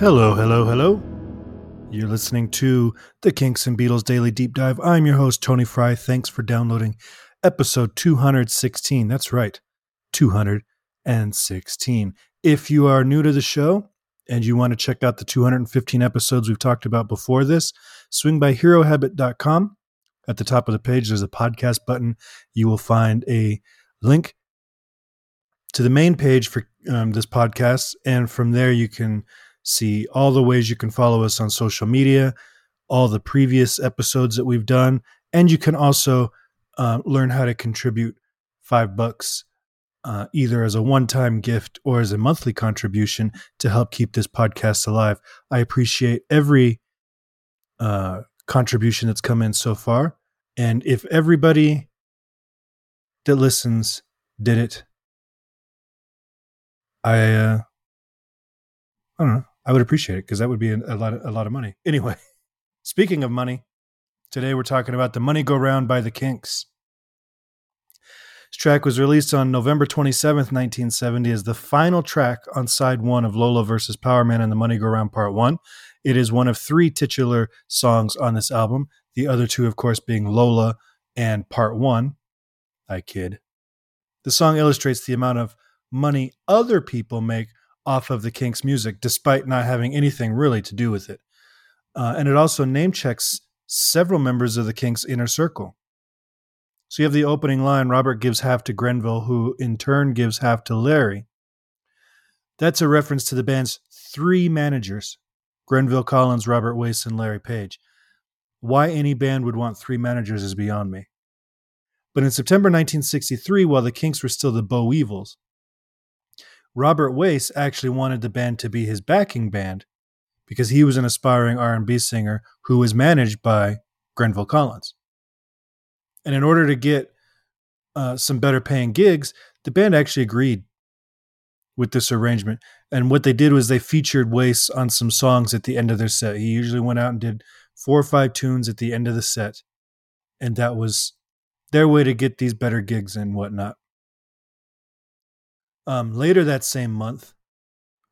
Hello, hello, hello. You're listening to the Kinks and Beatles Daily Deep Dive. I'm your host, Tony Fry. Thanks for downloading episode 216. That's right, 216. If you are new to the show and you want to check out the 215 episodes we've talked about before this, swing by herohabit.com. At the top of the page, there's a podcast button. You will find a link to the main page for um, this podcast. And from there, you can see all the ways you can follow us on social media, all the previous episodes that we've done, and you can also uh, learn how to contribute five bucks uh, either as a one time gift or as a monthly contribution to help keep this podcast alive. I appreciate every uh, contribution that's come in so far. And if everybody that listens did it, I, uh, I don't know. I would appreciate it because that would be a, lot of, a lot of money. Anyway, speaking of money, today we're talking about the Money Go Round by the Kinks. This track was released on November 27th, 1970 as the final track on side 1 of Lola versus Powerman and the Money Go Round Part 1. It is one of three titular songs on this album, the other two of course being Lola and Part 1. I kid. The song illustrates the amount of money other people make off of the Kinks' music, despite not having anything really to do with it. Uh, and it also name checks several members of the Kinks' inner circle. So you have the opening line Robert gives half to Grenville, who in turn gives half to Larry. That's a reference to the band's three managers Grenville Collins, Robert Wace, and Larry Page. Why any band would want three managers is beyond me. But in September 1963, while the Kinks were still the Bowievils, Robert Wace actually wanted the band to be his backing band because he was an aspiring R&B singer who was managed by Grenville Collins. And in order to get uh, some better paying gigs, the band actually agreed with this arrangement. And what they did was they featured Wace on some songs at the end of their set. He usually went out and did four or five tunes at the end of the set. And that was their way to get these better gigs and whatnot. Um, later that same month,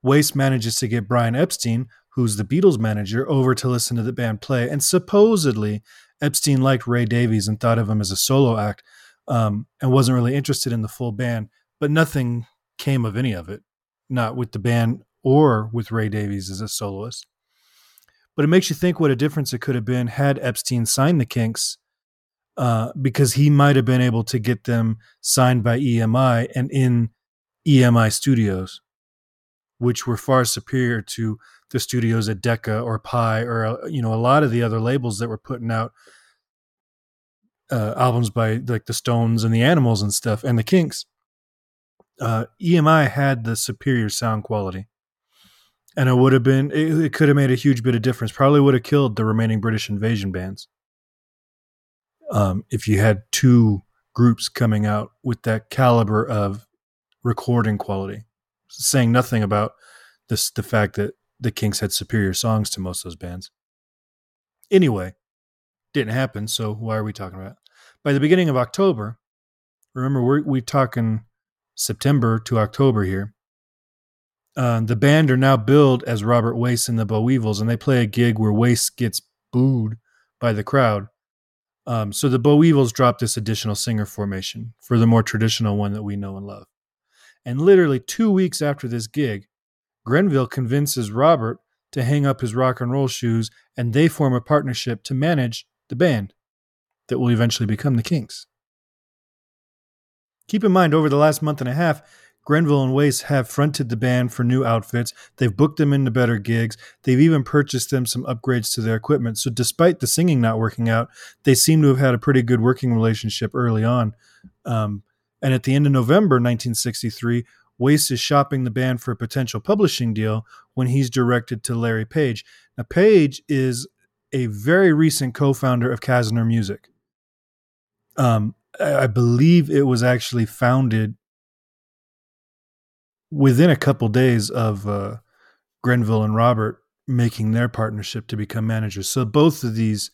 Wace manages to get Brian Epstein, who's the Beatles manager, over to listen to the band play. And supposedly, Epstein liked Ray Davies and thought of him as a solo act um, and wasn't really interested in the full band. But nothing came of any of it, not with the band or with Ray Davies as a soloist. But it makes you think what a difference it could have been had Epstein signed the Kinks, uh, because he might have been able to get them signed by EMI and in EMI studios, which were far superior to the studios at Decca or Pye or uh, you know a lot of the other labels that were putting out uh, albums by like the Stones and the Animals and stuff and the Kinks. Uh, EMI had the superior sound quality, and it would have been it, it could have made a huge bit of difference. Probably would have killed the remaining British invasion bands um, if you had two groups coming out with that caliber of recording quality, saying nothing about this the fact that the Kinks had superior songs to most of those bands. Anyway, didn't happen, so why are we talking about it? By the beginning of October, remember we're we talking September to October here. Uh, the band are now billed as Robert Wace and the Bowievils, and they play a gig where Wace gets booed by the crowd. Um, so the Bowievils drop this additional singer formation for the more traditional one that we know and love. And literally two weeks after this gig, Grenville convinces Robert to hang up his rock and roll shoes, and they form a partnership to manage the band that will eventually become the Kinks. Keep in mind, over the last month and a half, Grenville and Wace have fronted the band for new outfits. They've booked them into better gigs. They've even purchased them some upgrades to their equipment. So, despite the singing not working out, they seem to have had a pretty good working relationship early on. Um, and at the end of November 1963, Wace is shopping the band for a potential publishing deal when he's directed to Larry Page. Now, Page is a very recent co founder of Kassner Music. Um, I believe it was actually founded within a couple days of uh, Grenville and Robert making their partnership to become managers. So both of these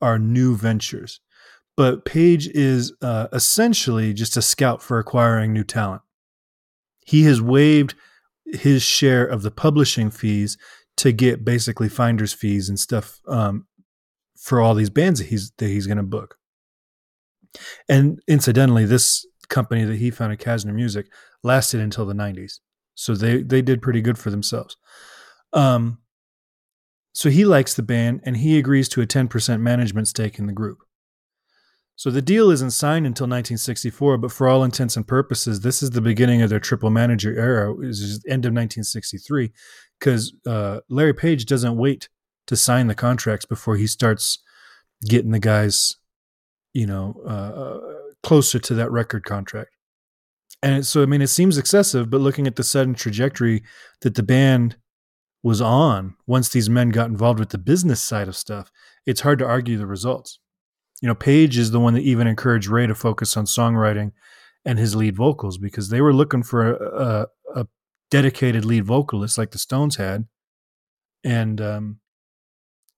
are new ventures but Page is uh, essentially just a scout for acquiring new talent. He has waived his share of the publishing fees to get basically finder's fees and stuff um, for all these bands that he's that he's going to book. And incidentally, this company that he founded, Kassner Music, lasted until the '90s, so they they did pretty good for themselves. Um, so he likes the band and he agrees to a 10% management stake in the group. So the deal isn't signed until 1964, but for all intents and purposes, this is the beginning of their triple manager era. Is end of 1963, because uh, Larry Page doesn't wait to sign the contracts before he starts getting the guys, you know, uh, closer to that record contract. And so, I mean, it seems excessive, but looking at the sudden trajectory that the band was on once these men got involved with the business side of stuff, it's hard to argue the results. You know, Page is the one that even encouraged Ray to focus on songwriting and his lead vocals because they were looking for a, a, a dedicated lead vocalist like the Stones had. And um,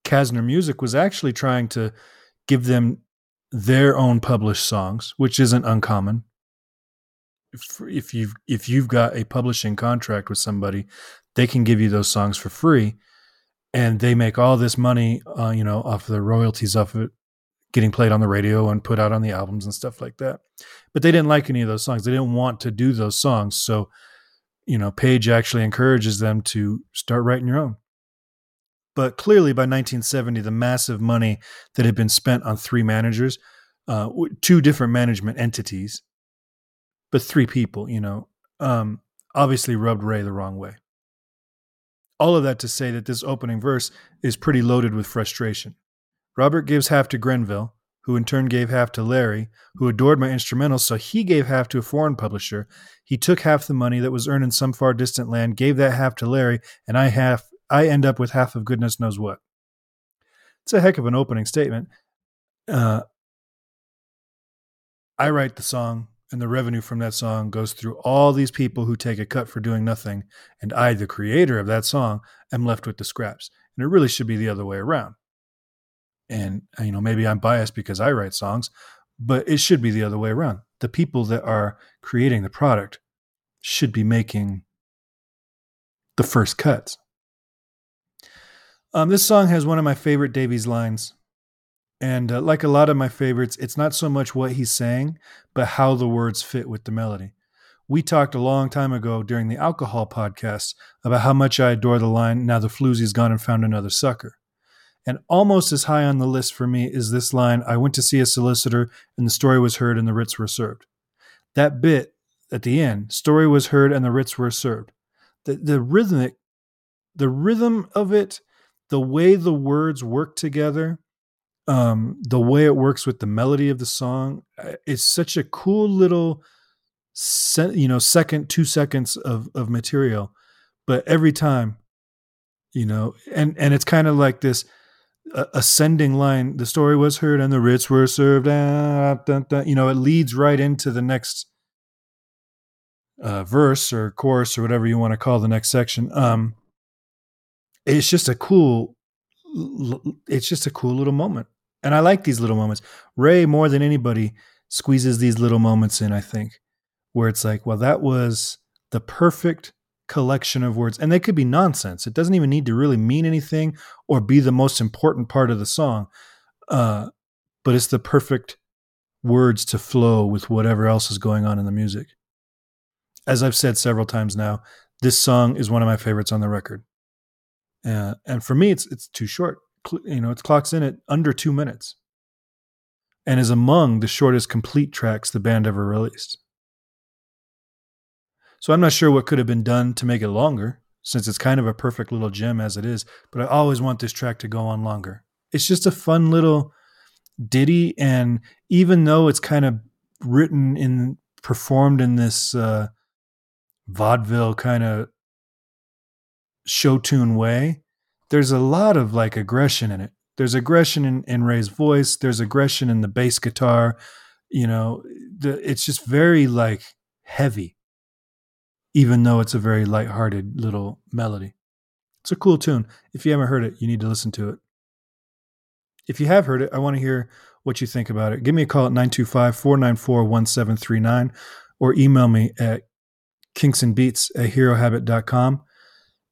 Kassner Music was actually trying to give them their own published songs, which isn't uncommon. If, if you've if you've got a publishing contract with somebody, they can give you those songs for free, and they make all this money, uh, you know, off the royalties off of it getting played on the radio and put out on the albums and stuff like that. But they didn't like any of those songs. They didn't want to do those songs, so you know, Page actually encourages them to start writing your own. But clearly, by 1970, the massive money that had been spent on three managers, uh, two different management entities, but three people, you know, um, obviously rubbed Ray the wrong way. All of that to say that this opening verse is pretty loaded with frustration. Robert gives half to Grenville, who in turn gave half to Larry, who adored my instrumentals, so he gave half to a foreign publisher. He took half the money that was earned in some far distant land, gave that half to Larry, and I half I end up with half of goodness knows what. It's a heck of an opening statement. Uh, I write the song, and the revenue from that song goes through all these people who take a cut for doing nothing, and I, the creator of that song, am left with the scraps. And it really should be the other way around. And uh, you know, maybe I'm biased because I write songs, but it should be the other way around. The people that are creating the product should be making the first cuts. Um, this song has one of my favorite Davies lines. And uh, like a lot of my favorites, it's not so much what he's saying, but how the words fit with the melody. We talked a long time ago during the alcohol podcast about how much I adore the line, Now the floozy's gone and found another sucker. And almost as high on the list for me is this line I went to see a solicitor, and the story was heard, and the writs were served. That bit at the end, story was heard, and the writs were served. The, the rhythmic, the rhythm of it the way the words work together, um, the way it works with the melody of the song, uh, it's such a cool little, you know, second, two seconds of of material. But every time, you know, and and it's kind of like this ascending line. The story was heard and the writs were served. Ah, you know, it leads right into the next uh, verse or chorus or whatever you want to call the next section. Um, it's just a cool it's just a cool little moment and i like these little moments ray more than anybody squeezes these little moments in i think where it's like well that was the perfect collection of words and they could be nonsense it doesn't even need to really mean anything or be the most important part of the song uh, but it's the perfect words to flow with whatever else is going on in the music as i've said several times now this song is one of my favorites on the record uh, and for me, it's it's too short. You know, it clocks in at under two minutes, and is among the shortest complete tracks the band ever released. So I'm not sure what could have been done to make it longer, since it's kind of a perfect little gem as it is. But I always want this track to go on longer. It's just a fun little ditty, and even though it's kind of written in performed in this uh, vaudeville kind of show tune way, there's a lot of like aggression in it. There's aggression in, in Ray's voice. There's aggression in the bass guitar. You know, the, it's just very like heavy, even though it's a very light-hearted little melody. It's a cool tune. If you haven't heard it, you need to listen to it. If you have heard it, I want to hear what you think about it. Give me a call at 925 494 1739 or email me at kinksandbeats at herohabit.com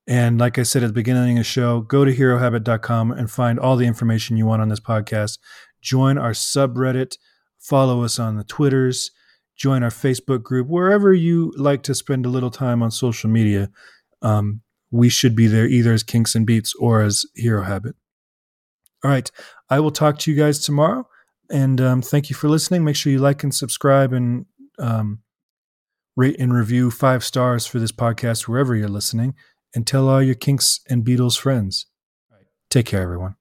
And like I said at the beginning of the show, go to herohabit.com and find all the information you want on this podcast. Join our subreddit, follow us on the Twitters, join our Facebook group, wherever you like to spend a little time on social media. Um, we should be there either as Kinks and Beats or as Hero Habit. All right. I will talk to you guys tomorrow. And um, thank you for listening. Make sure you like and subscribe and um, rate and review five stars for this podcast wherever you're listening. And tell all your Kinks and Beatles friends. Take care, everyone.